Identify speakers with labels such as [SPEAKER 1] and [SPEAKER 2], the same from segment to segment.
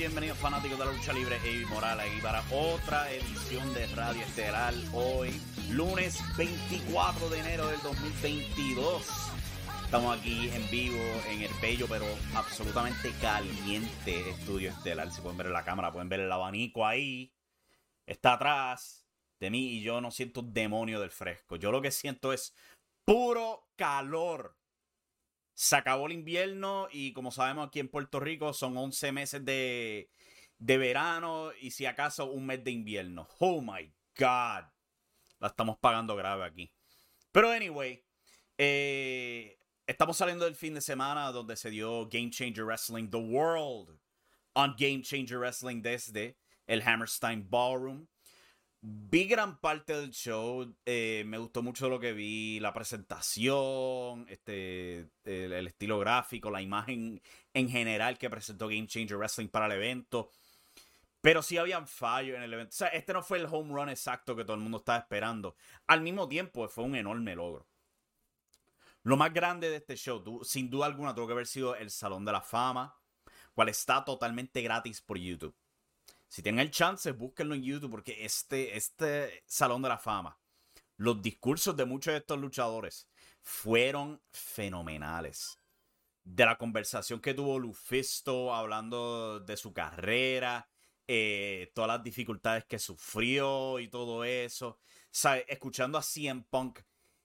[SPEAKER 1] Bienvenidos fanáticos de la lucha libre, Evi Morales aquí para otra edición de Radio Estelar hoy, lunes 24 de enero del 2022. Estamos aquí en vivo en el bello pero absolutamente caliente estudio estelar. Si pueden ver la cámara, pueden ver el abanico ahí. Está atrás de mí y yo no siento demonio del fresco. Yo lo que siento es puro calor. Se acabó el invierno y como sabemos aquí en Puerto Rico son 11 meses de, de verano y si acaso un mes de invierno. Oh my God. La estamos pagando grave aquí. Pero anyway, eh, estamos saliendo del fin de semana donde se dio Game Changer Wrestling The World on Game Changer Wrestling desde el Hammerstein Ballroom. Vi gran parte del show, eh, me gustó mucho lo que vi, la presentación, este, el, estilo gráfico, la imagen en general que presentó Game Changer Wrestling para el evento. Pero sí habían fallos en el evento. O sea, este no fue el home run exacto que todo el mundo estaba esperando. Al mismo tiempo, fue un enorme logro. Lo más grande de este show, sin duda alguna, tuvo que haber sido el Salón de la Fama, cual está totalmente gratis por YouTube. Si tienen el chance, búsquenlo en YouTube porque este, este Salón de la Fama, los discursos de muchos de estos luchadores fueron fenomenales. De la conversación que tuvo Lufisto hablando de su carrera, eh, todas las dificultades que sufrió y todo eso. ¿Sabe? Escuchando a CM Punk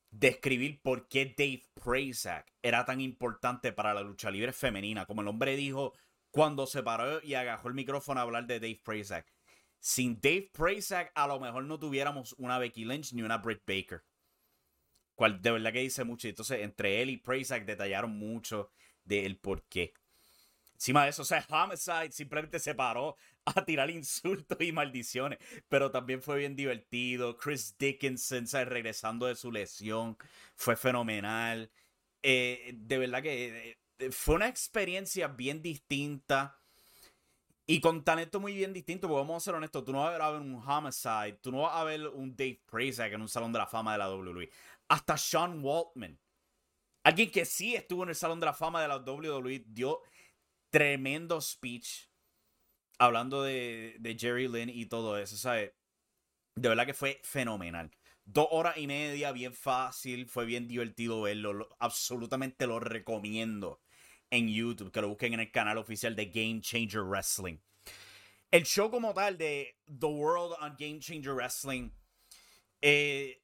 [SPEAKER 1] describir por qué Dave Prazak era tan importante para la lucha libre femenina. Como el hombre dijo cuando se paró y agajó el micrófono a hablar de Dave Prazak. Sin Dave Prazak, a lo mejor no tuviéramos una Becky Lynch ni una Britt Baker. Cual de verdad que dice mucho. Entonces, entre él y Prazak detallaron mucho del por qué. Encima de eso, o sea, Homicide simplemente se paró a tirar insultos y maldiciones. Pero también fue bien divertido. Chris Dickinson, ¿sabes? regresando de su lesión, fue fenomenal. Eh, de verdad que eh, fue una experiencia bien distinta. Y con talento muy bien distinto, porque vamos a ser honestos, tú no vas a ver un Homicide, tú no vas a ver un Dave Prazak en un Salón de la Fama de la WWE. Hasta Sean Waltman, alguien que sí estuvo en el Salón de la Fama de la WWE, dio tremendo speech hablando de, de Jerry Lynn y todo eso. De verdad que fue fenomenal. Dos horas y media, bien fácil, fue bien divertido verlo. Lo, absolutamente lo recomiendo en YouTube, que lo busquen en el canal oficial de Game Changer Wrestling. El show como tal de The World on Game Changer Wrestling, eh,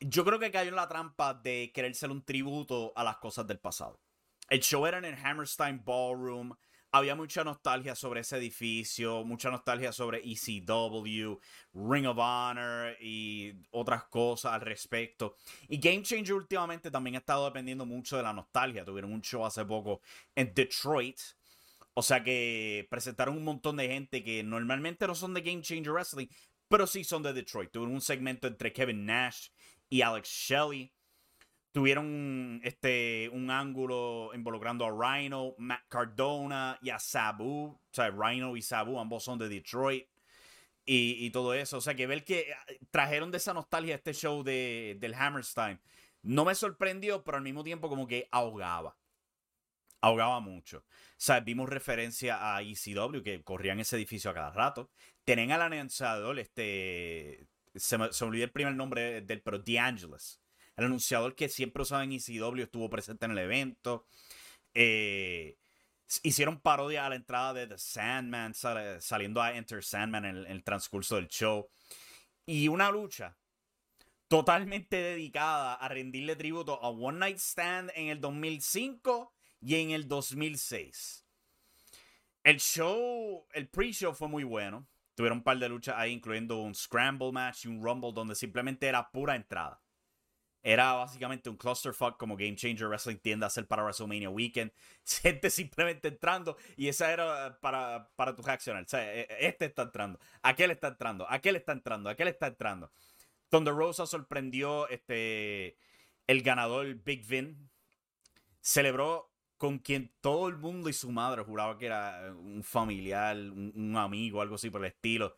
[SPEAKER 1] yo creo que cayó en la trampa de querer ser un tributo a las cosas del pasado. El show era en el Hammerstein Ballroom. Había mucha nostalgia sobre ese edificio, mucha nostalgia sobre ECW, Ring of Honor y otras cosas al respecto. Y Game Changer últimamente también ha estado dependiendo mucho de la nostalgia. Tuvieron un show hace poco en Detroit. O sea que presentaron un montón de gente que normalmente no son de Game Changer Wrestling, pero sí son de Detroit. Tuvieron un segmento entre Kevin Nash y Alex Shelley. Tuvieron este, un ángulo involucrando a Rhino, Matt Cardona y a Sabu. O sea, Rhino y Sabu, ambos son de Detroit. Y, todo eso. O sea, que ver que ah, trajeron de esa nostalgia este show de, del Hammerstein no me sorprendió, pero al mismo tiempo como que ahogaba. Ahogaba mucho. O sea, vimos referencia a ECW que corrían ese edificio a cada rato. Tenían al anunciador, este. Se me, se olvidó el primer nombre del, pero DeAngelis el anunciador que siempre usaba en ECW estuvo presente en el evento. Eh, hicieron parodia a la entrada de The Sandman, saliendo a Enter Sandman en el, transcurso del show. Y una lucha totalmente dedicada a rendirle tributo a One Night Stand en el 2005 y en el 2006. El show, el pre-show fue muy bueno. Tuvieron un par de luchas ahí, incluyendo un Scramble match y un Rumble, donde simplemente era pura entrada. Era básicamente un clusterfuck como Game Changer Wrestling tiende a hacer para WrestleMania Weekend. Gente simplemente entrando y esa era para, para tu reaccionar. O sea, e, e, este está entrando, aquel está entrando, aquel está entrando, aquel está entrando. Thunder Rosa sorprendió este, el ganador Big Vin. Celebró con quien todo el mundo y su madre juraba que era un familiar, un, un amigo, algo así por el estilo.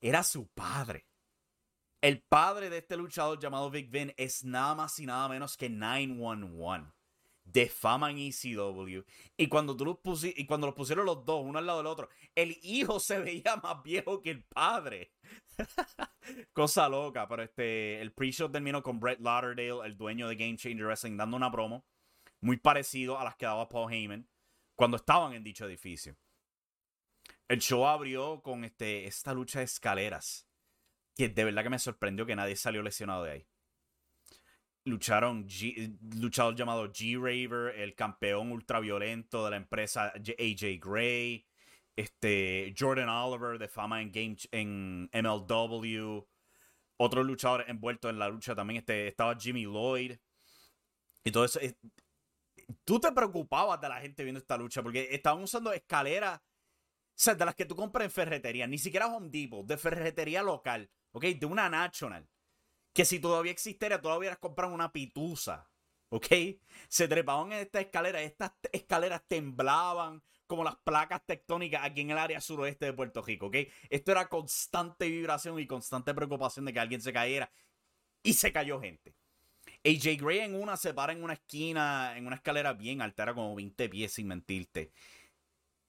[SPEAKER 1] Era su padre. El padre de este luchador llamado Big Vin es nada más y nada menos que 911 de fama en ECW. Y cuando, tú los y cuando los pusieron los dos, uno al lado del otro, el hijo se veía más viejo que el padre. Cosa loca, pero este, el pre-show terminó con Brett Lauderdale, el dueño de Game Changer Wrestling, dando una promo muy parecido a las que daba Paul Heyman cuando estaban en dicho edificio. El show abrió con este, esta lucha de escaleras que de verdad que me sorprendió que nadie salió lesionado de ahí. Lucharon G, luchador llamado G-Raver, el campeón ultraviolento de la empresa AJ Gray, este, Jordan Oliver de fama en, game, en MLW, otro luchador envuelto en la lucha también, este, estaba Jimmy Lloyd. Y todo eso. Tú te preocupabas de la gente viendo esta lucha porque estaban usando escaleras, o sea, de las que tú compras en ferretería, ni siquiera Home Depot, de ferretería local ¿ok? De una National. Que si todavía existiera, todavía hubieras comprado una pitusa, ¿ok? Se trepaban en esta escalera, estas escaleras temblaban como las placas tectónicas aquí en el área suroeste de Puerto Rico, ¿ok? Esto era constante vibración y constante preocupación de que alguien se cayera. Y se cayó gente. AJ Gray en una se para en una esquina, en una escalera bien alta, era como 20 pies sin mentirte.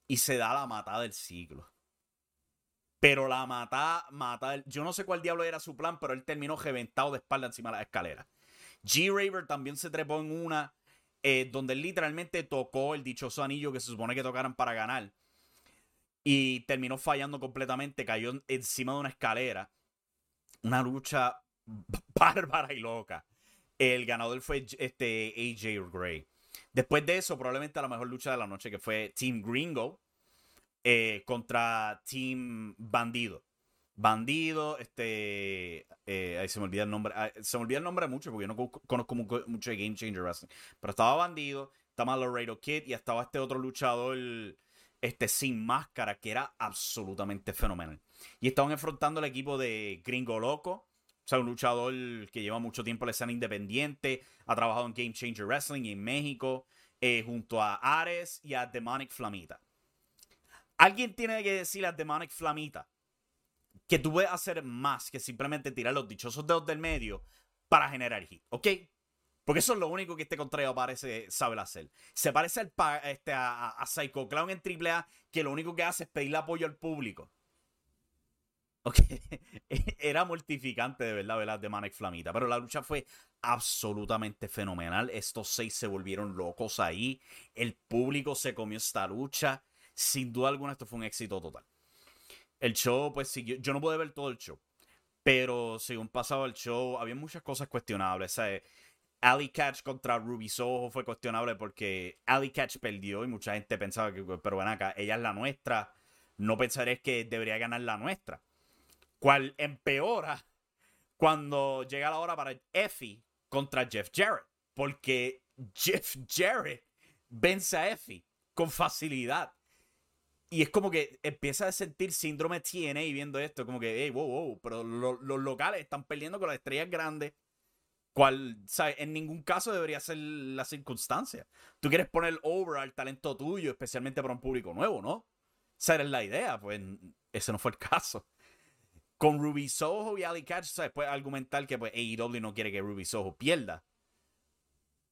[SPEAKER 1] Y se da la matada del siglo. Pero la mata, mata. Yo no sé cuál diablo era su plan, pero él terminó reventado de espalda encima de la escalera. G-Raver también se trepó en una eh, donde él literalmente tocó el dichoso anillo que se supone que tocaran para ganar. Y terminó fallando completamente, cayó encima de una escalera. Una lucha bárbara y loca. El ganador fue este AJ Gray. Después de eso, probablemente la mejor lucha de la noche, que fue Team Gringo eh, contra Team Bandido. Bandido, este. Eh, ahí se me olvida el nombre. Ah, se me olvida el nombre mucho porque yo no conozco mucho de Game Changer Wrestling. Pero estaba Bandido, estaba Laredo Kid y estaba este otro luchador este, sin máscara que era absolutamente fenomenal. Y estaban enfrentando al equipo de Gringo Loco. O sea, un luchador que lleva mucho tiempo en la escena independiente. Ha trabajado en Game Changer Wrestling y en México. Eh, junto a Ares y a Demonic Flamita. Alguien tiene que decirle a Demonic Flamita que tú puedes hacer más que simplemente tirar los dichosos dedos del medio para generar hit, ¿ok? Porque eso es lo único que este contrario parece saber hacer. Se parece al, este, a, Psycho Clown en AAA que lo único que hace es pedirle apoyo al público. Ok, era mortificante de verdad, ¿verdad? Demonic Flamita. Pero la lucha fue absolutamente fenomenal. Estos seis se volvieron locos ahí. El público se comió esta lucha sin duda alguna esto fue un éxito total. El show, pues sí, yo, no pude ver todo el show. Pero según pasaba el show, había muchas cosas cuestionables. ¿sabes? Ali Catch contra Ruby Soho fue cuestionable porque Ali Catch perdió y mucha gente pensaba que, pero bueno, acá, ella es la nuestra. No pensaré que debería ganar la nuestra. Cual empeora cuando llega la hora para Effie contra Jeff Jarrett. Porque Jeff Jarrett vence a Effie con facilidad. Y es como que empieza a sentir síndrome TNA viendo esto. Como que, hey, wow, wow, pero los locales están perdiendo con las estrellas grandes. Cual, ¿sabes? En ningún caso debería ser la circunstancia. Tú quieres poner over al talento tuyo, especialmente para un público nuevo, ¿no? Esa era la idea, pues ese no fue el caso. Con Ruby Soho y Ali Catch, ¿sabes? Puedes argumentar que pues, AEW no quiere que Ruby Soho pierda.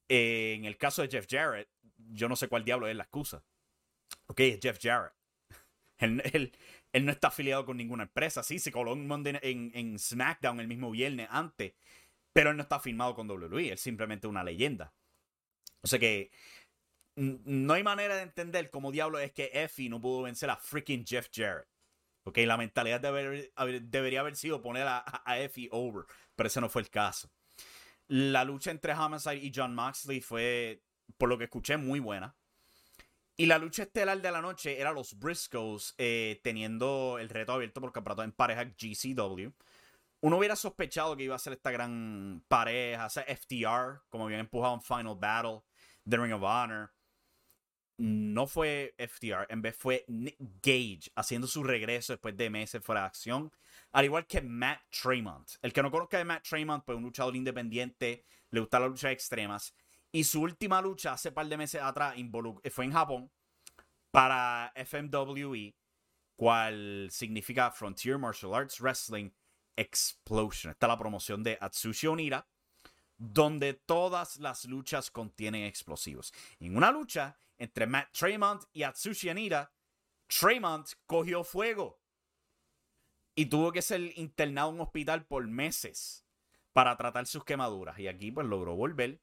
[SPEAKER 1] Eh, en el caso de Jeff Jarrett, yo no sé cuál diablo es la excusa. Ok, es Jeff Jarrett. Él, no está afiliado con ninguna empresa. Sí, se coló en, en, SmackDown el mismo viernes antes. Pero él no está firmado con WWE. Él es simplemente una leyenda. O sea que no hay manera de entender cómo diablo es que Effie no pudo vencer a freaking Jeff Jarrett. Ok, la mentalidad debería haber sido poner a, a Effie over. Pero ese no fue el caso. La lucha entre Homicide y John Moxley fue, por lo que escuché, muy buena. Y la lucha estelar de la noche era los Briscoes eh, teniendo el reto abierto por campeonato en pareja GCW. Uno hubiera sospechado que iba a ser esta gran pareja, sea, FTR, como habían empujado en Final Battle, The Ring of Honor. No fue FTR, en vez fue Nick Gage haciendo su regreso después de meses fuera de acción. Al igual que Matt Tremont. El que no conozca de Matt Tremont, pues un luchador independiente, le gusta las luchas extremas. Y su última lucha hace par de meses atrás fue en Japón para FMWE, cual significa Frontier Martial Arts Wrestling Explosion. Está la promoción de Atsushi Onira, donde todas las luchas contienen explosivos. En una lucha entre Matt Tremont y Atsushi Onira, Tremont cogió fuego y tuvo que ser internado en un hospital por meses para tratar sus quemaduras. Y aquí pues logró volver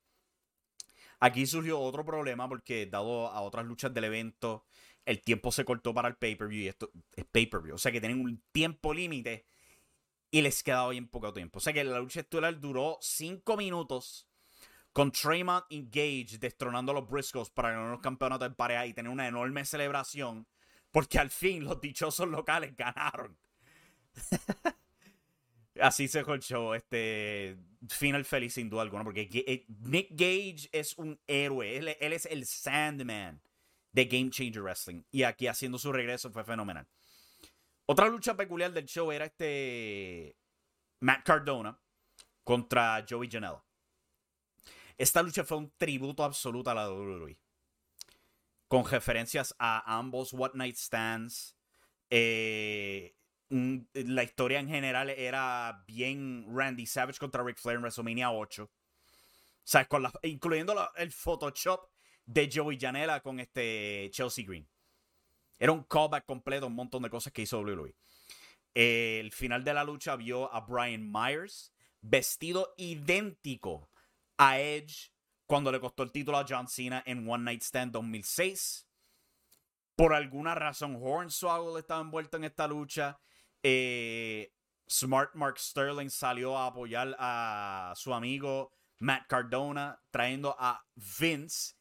[SPEAKER 1] Aquí surgió otro problema porque dado a otras luchas del evento, el tiempo se cortó para el pay-per-view y esto es pay-per-view. O sea que tienen un tiempo límite y les quedaba bien poco tiempo. O sea que la lucha estelar duró 5 minutos con Tremont Engage destronando a los Briscoes para ganar los campeonatos en pareja y tener una enorme celebración porque al fin los dichosos locales ganaron. Así se show Este final feliz sin duda alguna. Porque eh, Nick Gage es un héroe. Él, es el Sandman de Game Changer Wrestling. Y aquí haciendo su regreso fue fenomenal. Otra lucha peculiar del show era este Matt Cardona contra Joey Janela. Esta lucha fue un tributo absoluto a la WWE. Con referencias a ambos What Night Stands. Eh, la historia en general era bien Randy Savage contra Ric Flair en WrestleMania 8. O con la, incluyendo el Photoshop de Joey Janela con este Chelsea Green. Era un callback completo, un montón de cosas que hizo WWE. El final de la lucha vio a Brian Myers vestido idéntico a Edge cuando le costó el título a John Cena en One Night Stand 2006. Por alguna razón, Hornswoggle estaba envuelto en esta lucha. Eh, Smart Mark Sterling salió a apoyar a su amigo Matt Cardona, trayendo a Vince,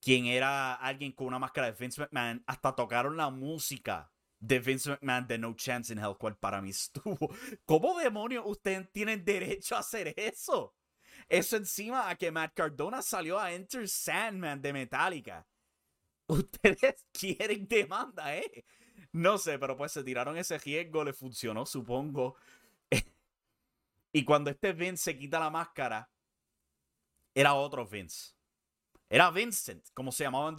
[SPEAKER 1] quien era alguien con una máscara de Vince McMahon. Hasta tocaron la música de Vince McMahon de No Chance in Hell, cual para mí estuvo. ¿Cómo demonios ustedes tienen derecho a hacer eso? Eso encima a que Matt Cardona salió a Enter Sandman de Metallica. Ustedes quieren demanda, ¿eh? No sé, pero pues se tiraron ese riesgo, le funcionó, supongo. y cuando este Vince se quita la máscara, era otro Vince. Era Vincent, como se llamaba en,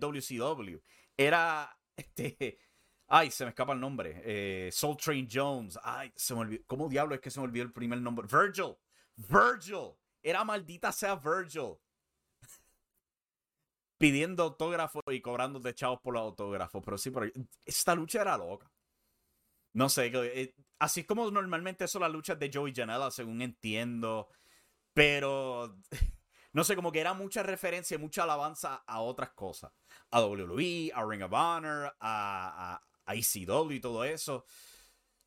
[SPEAKER 1] WCW. Era este. Ay, se me escapa el nombre. Eh, Soul Train Jones. Ay, se me olvidó. ¿Cómo diablo es que se me olvidó el primer nombre? Virgil. Virgil. Era maldita sea Virgil pidiendo autógrafos y cobrando de chavos por los autógrafos. Pero sí, pero esta lucha era loca. No sé, eh, así como normalmente son las luchas de Joey Janela, según entiendo. Pero no sé, como que era mucha referencia mucha alabanza a otras cosas. A WWE, a Ring of Honor, a, ICW y todo eso.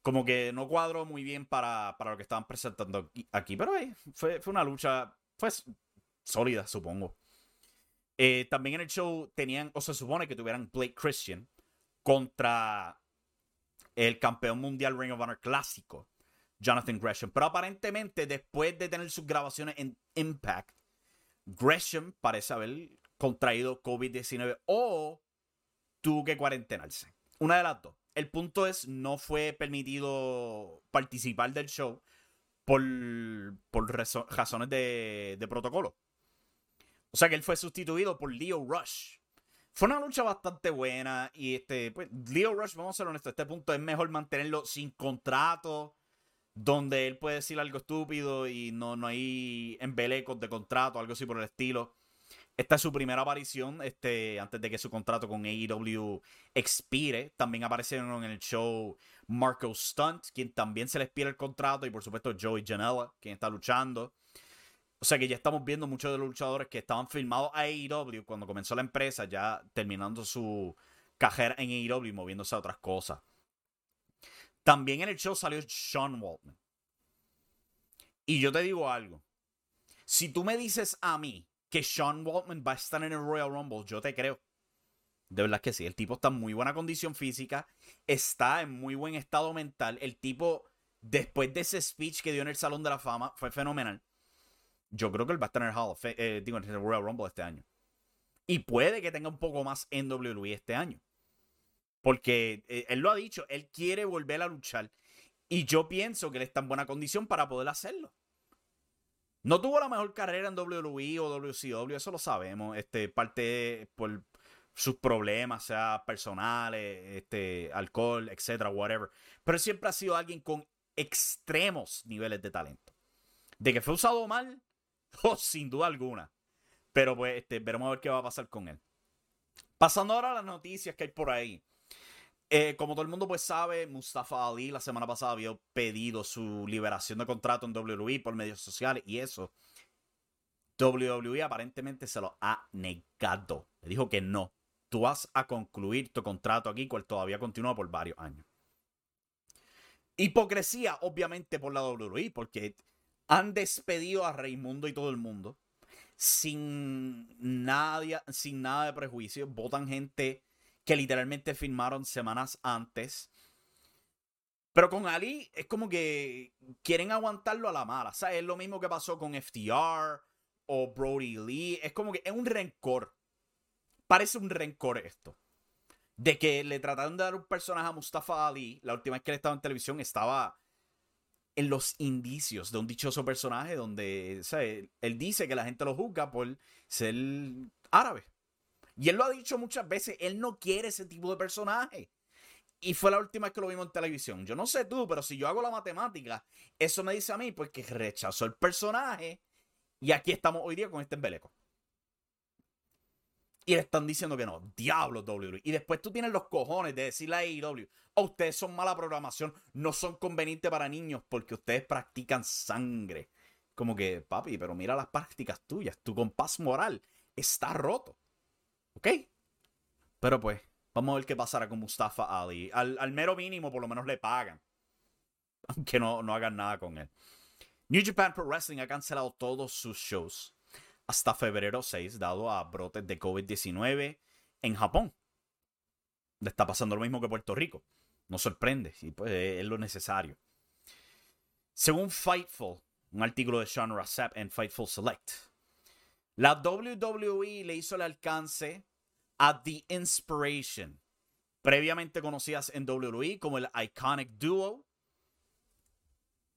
[SPEAKER 1] Como que no cuadró muy bien para, para lo que estaban presentando aquí. Pero fue, fue una lucha pues, sólida, supongo. Eh, también en el show tenían, o se supone que tuvieran Blake Christian contra el campeón mundial Ring of Honor clásico, Jonathan Gresham. Pero aparentemente, después de tener sus grabaciones en Impact, Gresham parece haber contraído COVID-19 o tuvo que cuarentenarse. Una de las dos. El punto es, no fue permitido participar del show por, por razones de, de protocolo. O sea que él fue sustituido por Leo Rush. Fue una lucha bastante buena. Y este, pues, Leo Rush, vamos a ser honestos, a este punto es mejor mantenerlo sin contrato. Donde él puede decir algo estúpido y no, no hay embelecos de contrato, algo así por el estilo. Esta es su primera aparición este, antes de que su contrato con AEW expire. También aparecieron en el show Marco Stunt, quien también se le expira el contrato. Y por supuesto Joey Janela, quien está luchando. O sea que ya estamos viendo muchos de los luchadores que estaban filmados a AEW cuando comenzó la empresa, ya terminando su carrera en AEW y moviéndose a otras cosas. También en el show salió Sean Waltman. Y yo te digo algo. Si tú me dices a mí que Sean Waltman va a estar en el Royal Rumble, yo te creo. De verdad que sí. El tipo está en muy buena condición física. Está en muy buen estado mental. El tipo, después de ese speech que dio en el Salón de la Fama, fue fenomenal. Yo creo que él va a estar en el Hall of Fame, eh, digo, en el Royal Rumble este año. Y puede que tenga un poco más en WWE este año. Porque eh, él lo ha dicho, él quiere volver a luchar. Y yo pienso que él está en buena condición para poder hacerlo. No tuvo la mejor carrera en WWE o WCW, eso lo sabemos. Este, parte por sus problemas, sea personales, este, alcohol, etcétera, whatever. Pero siempre ha sido alguien con extremos niveles de talento. De que fue usado mal, Oh, sin duda alguna. Pero pues este, veremos a ver qué va a pasar con él. Pasando ahora a las noticias que hay por ahí. Eh, como todo el mundo pues sabe, Mustafa Ali la semana pasada había pedido su liberación de contrato en WWE por medios sociales y eso WWE aparentemente se lo ha negado. Le dijo que no. Tú vas a concluir tu contrato aquí, cual todavía continúa por varios años. Hipocresía, obviamente, por la WWE, porque han despedido a Raimundo y todo el mundo sin, nadie, sin nada de prejuicio. Votan gente que literalmente firmaron semanas antes. Pero con Ali es como que quieren aguantarlo a la mala. Es lo mismo que pasó con FTR o Brody Lee. Es como que es un rencor. Parece un rencor esto. De que le trataron de dar un personaje a Mustafa Ali. La última vez que él estaba en televisión estaba en los indicios de un dichoso personaje donde él dice que la gente lo juzga por ser árabe. Y él lo ha dicho muchas veces, él no quiere ese tipo de personaje. Y fue la última vez que lo vimos en televisión. Yo no sé tú, pero si yo hago la matemática, eso me dice a mí pues que rechazó el personaje. Y aquí estamos hoy día con este embeleco. Y le están diciendo que no. Diablo WWE. Y después tú tienes los cojones de decirle a AEW, oh, ustedes son mala programación, no son convenientes para niños porque ustedes practican sangre. Como que, papi, pero mira las prácticas tuyas. Tu compás moral está roto. ¿Ok? Pero pues, vamos a ver qué pasará con Mustafa Ali. Al, mero mínimo, por lo menos le pagan. Aunque no, no hagan nada con él. New Japan Pro Wrestling ha cancelado todos sus shows hasta febrero 6, dado a brotes de COVID-19 en Japón. Le está pasando lo mismo que Puerto Rico. No sorprende, y pues es lo necesario. Según Fightful, un artículo de Sean Rassap en Fightful Select, la WWE le hizo el alcance a The Inspiration, previamente conocidas en WWE como el Iconic Duo.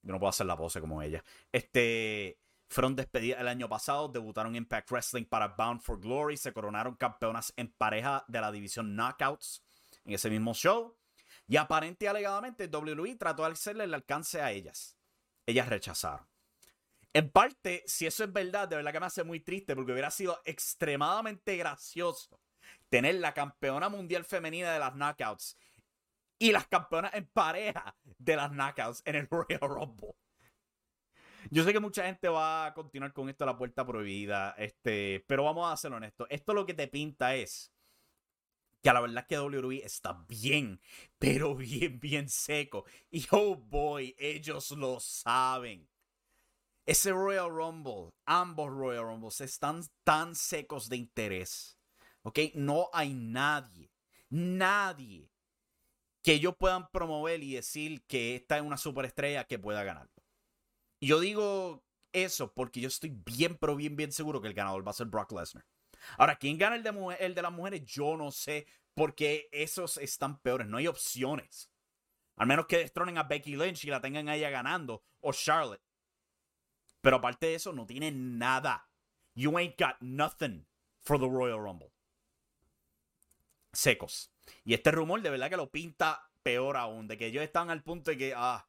[SPEAKER 1] Yo no puedo hacer la pose como ella. Este, fueron despedidas el año pasado, debutaron en Impact Wrestling para Bound for Glory, se coronaron campeonas en pareja de la división Knockouts en ese mismo show. Y aparente y alegadamente WWE trató de hacerle el alcance a ellas. Ellas rechazaron. En parte, si eso es verdad, de verdad que me hace muy triste porque hubiera sido extremadamente gracioso tener la campeona mundial femenina de las Knockouts y las campeonas en pareja de las Knockouts en el Royal Rumble. Yo sé que mucha gente va a continuar con esto la puerta prohibida, este, pero vamos a ser honestos. Esto lo que te pinta es que a la verdad que WWE está bien, pero bien, bien seco. Y oh boy, ellos lo saben. Ese Royal Rumble, ambos Royal Rumbles están tan secos de interés. ¿Ok? No hay nadie, nadie que ellos puedan promover y decir que esta es una superestrella que pueda ganarlo. Yo digo eso porque yo estoy bien, pero bien, bien seguro que el ganador va a ser Brock Lesnar. Ahora, ¿quién gana el de, el de las mujeres? Yo no sé, porque esos están peores. No hay opciones. Al menos que destronen a Becky Lynch y la tengan a ella ganando, o Charlotte. Pero aparte de eso, no tiene nada. You ain't got nothing for the Royal Rumble. Secos. Y este rumor de verdad que lo pinta peor aún. De que ellos están al punto de que, ah,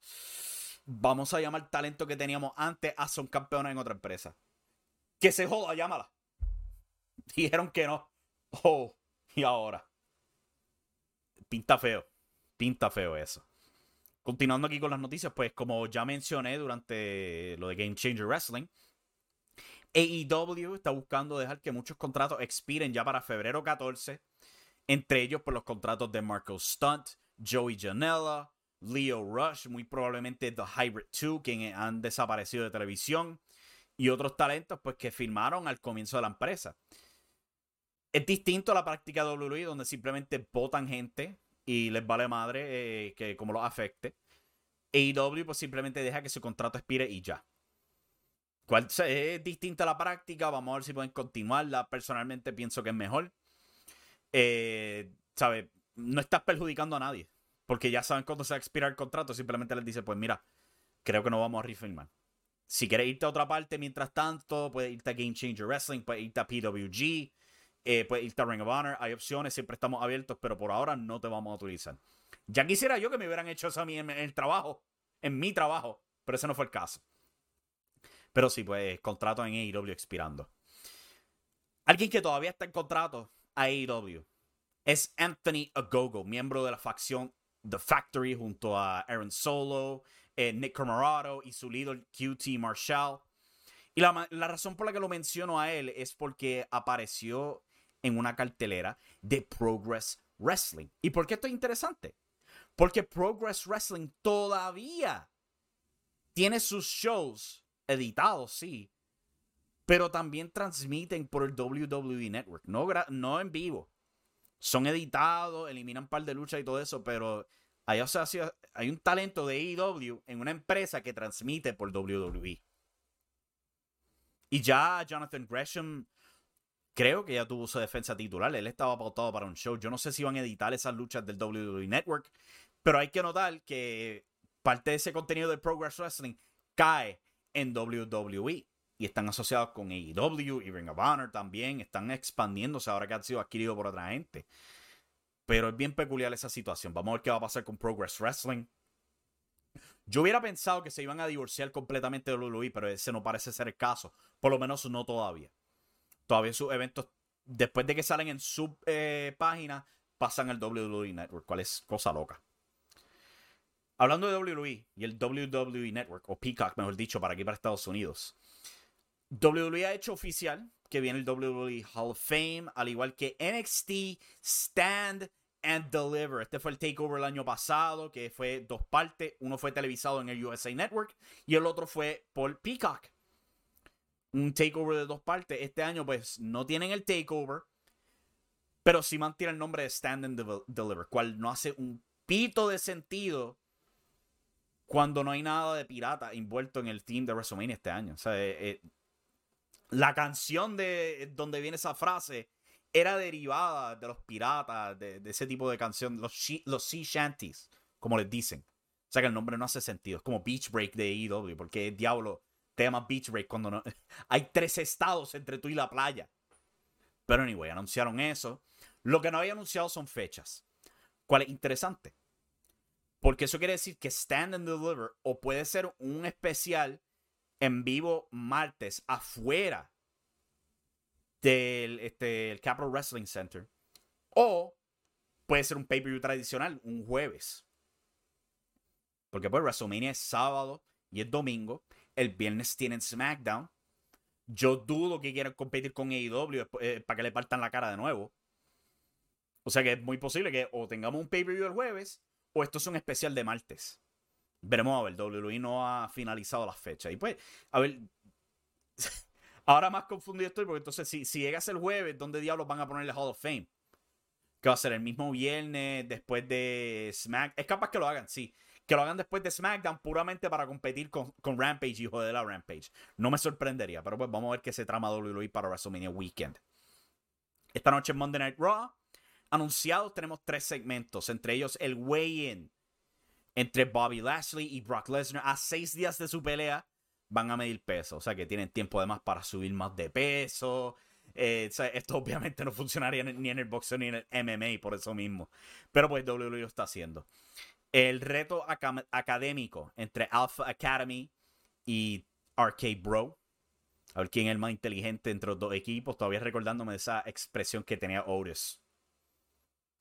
[SPEAKER 1] vamos a llamar talento que teníamos antes a son campeones en otra empresa. Que se joda, llámala. Dijeron que no. Oh, y ahora. Pinta feo. Pinta feo eso. Continuando aquí con las noticias, pues como ya mencioné durante lo de Game Changer Wrestling, AEW está buscando dejar que muchos contratos expiren ya para febrero 14, entre ellos por los contratos de Marco Stunt, Joey Janela, Leo Rush, muy probablemente The Hybrid 2, quienes han desaparecido de televisión, y otros talentos pues que firmaron al comienzo de la empresa. Es distinto a la práctica de WWE, donde simplemente votan gente y les vale madre eh, que como los afecte. AEW pues simplemente deja que su contrato expire y ya. ¿Cuál es distinta la práctica? Vamos a ver si pueden continuarla. Personalmente pienso que es mejor. Eh, ¿Sabes? No estás perjudicando a nadie. Porque ya saben cuándo se va a expirar el contrato. Simplemente les dice, pues mira, creo que no vamos a refirmar. Si quieres irte a otra parte mientras tanto, puedes irte a Game Changer Wrestling, puedes irte a PWG, eh, puedes irte a Ring of Honor. Hay opciones, siempre estamos abiertos, pero por ahora no te vamos a utilizar. Ya quisiera yo que me hubieran hecho eso a mí en, el trabajo, en mi trabajo, pero ese no fue el caso. Pero sí, pues contrato en AEW expirando. Alguien que todavía está en contrato a AEW es Anthony Agogo, miembro de la facción The Factory junto a Aaron Solo, eh, Nick Comoroto y su líder QT Marshall. Y la, la, razón por la que lo menciono a él es porque apareció en una cartelera de Progress Wrestling. ¿Y por qué esto es interesante? Porque Progress Wrestling todavía tiene sus shows editados, sí, pero también transmiten por el WWE Network, no, no en vivo. Son editados, eliminan un par de luchas y todo eso, pero hay, hay un talento de AEW en una empresa que transmite por WWE. Y ya Jonathan Gresham creo que ya tuvo su defensa titular. Él estaba pautado para un show. Yo no sé si van a editar esas luchas del WWE Network, pero hay que notar que parte de ese contenido de Progress Wrestling cae en WWE y están asociados con AEW y Ring of Honor también. Están expandiéndose ahora que han sido adquiridos por otra gente. Pero es bien peculiar esa situación. Vamos a ver qué va a pasar con Progress Wrestling. Yo hubiera pensado que se iban a divorciar completamente de WWE, pero ese no parece ser el caso. Por lo menos no todavía. Todavía sus eventos, después de que salen en su eh, página, pasan al WWE Network, cual es cosa loca. Hablando de WWE y el WWE Network, o Peacock, mejor dicho, para aquí para Estados Unidos. WWE ha hecho oficial que viene el WWE Hall of Fame, al igual que NXT Stand and Deliver. Este fue el takeover el año pasado, que fue dos partes. Uno fue televisado en el USA Network y el otro fue por Peacock. Un takeover de dos partes. Este año, pues, no tienen el takeover, pero sí mantiene el nombre de Stand and Deliver, cual no hace un pito de sentido cuando no hay nada de pirata envuelto en el team de WrestleMania este año. O sea, eh, eh, la canción de donde viene esa frase era derivada de los piratas, de, ese tipo de canción, los, los sea shanties, como les dicen. O sea que el nombre no hace sentido. Es como Beach Break de AEW, porque diablo te llama Beach Break cuando no. hay tres estados entre tú y la playa. Pero anyway, anunciaron eso. Lo que no había anunciado son fechas. ¿Cuál es interesante? Porque eso quiere decir que Stand and Deliver o puede ser un especial en vivo martes afuera del este, el Capital Wrestling Center. O puede ser un pay-per-view tradicional, un jueves. Porque pues WrestleMania es sábado y es domingo. El viernes tienen SmackDown. Yo dudo que quieran competir con AEW eh, para que le partan la cara de nuevo. O sea que es muy posible que o tengamos un pay-per-view el jueves o esto es un especial de martes. Veremos a ver, WWE no ha finalizado la fecha. Y pues, a ver, ahora más confundido estoy porque entonces si, si llegas el jueves, ¿dónde diablos van a ponerle Hall of Fame? Que va a ser el mismo viernes después de Smack. Es capaz que lo hagan, sí. Que lo hagan después de SmackDown puramente para competir con, con Rampage y joder la Rampage. No me sorprendería, pero pues vamos a ver qué se trama WWE para WrestleMania Weekend. Esta noche en Monday Night Raw anunciados tenemos tres segmentos, entre ellos el weigh-in entre Bobby Lashley y Brock Lesnar a seis días de su pelea. Van a medir peso, o sea que tienen tiempo además para subir más de peso. Eh, esto obviamente no funcionaría ni en el boxeo ni en el MMA por eso mismo. Pero pues WWE lo está haciendo. El reto académico entre Alpha Academy y Arcade Bro. A ver quién es el más inteligente entre los dos equipos. Todavía recordándome de esa expresión que tenía Otis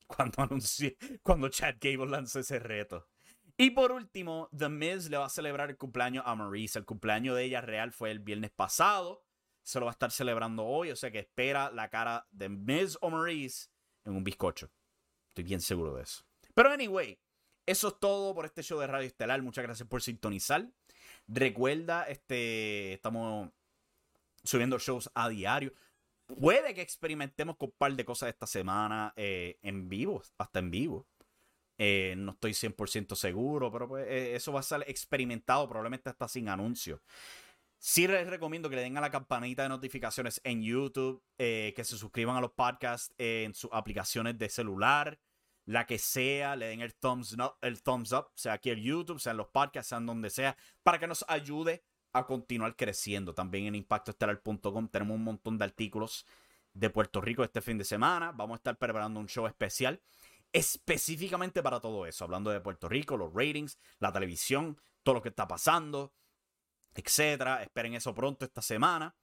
[SPEAKER 1] cuando anuncié, cuando Chad Gable lanzó ese reto. Y por último, The Miz le va a celebrar el cumpleaños a Maurice. El cumpleaños de ella real fue el viernes pasado. Se lo va a estar celebrando hoy. O sea que espera la cara de Miz o Maurice en un bizcocho. Estoy bien seguro de eso. Pero anyway, eso es todo por este show de Radio Estelar. Muchas gracias por sintonizar. Recuerda, este, estamos subiendo shows a diario. Puede que experimentemos con un par de cosas esta semana eh, en vivo, hasta en vivo. Eh, no estoy 100% seguro, pero pues, eh, eso va a ser experimentado, probablemente hasta sin anuncio. Sí les recomiendo que le den a la campanita de notificaciones en YouTube, que se suscriban a los podcasts en sus aplicaciones de celular, la que sea, le den el thumbs, up, el thumbs up, sea aquí en YouTube, sea en los podcasts, sean donde sea, para que nos ayude a continuar creciendo. También en impactoestelar.com tenemos un montón de artículos de Puerto Rico este fin de semana. Vamos a estar preparando un show especial específicamente para todo eso, hablando de Puerto Rico, los ratings, la televisión, todo lo que está pasando, etcétera. Esperen eso pronto esta semana.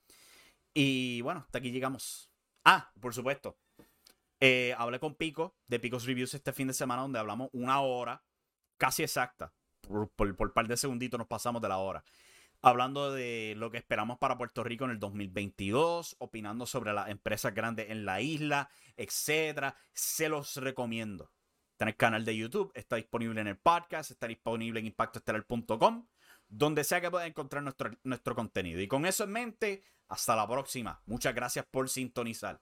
[SPEAKER 1] Y bueno, hasta aquí llegamos. Ah, por supuesto. Eh, hablé con Pico de Picos Reviews este fin de semana, donde hablamos una hora casi exacta. Por, por, par de segunditos nos pasamos de la hora hablando de lo que esperamos para Puerto Rico en el 2022, opinando sobre las empresas grandes en la isla, etcétera. Se los recomiendo. Está canal de YouTube, está disponible en el podcast, está disponible en impactoestelar.com, donde sea que puedan encontrar nuestro, nuestro contenido. Y con eso en mente, hasta la próxima. Muchas gracias por sintonizar.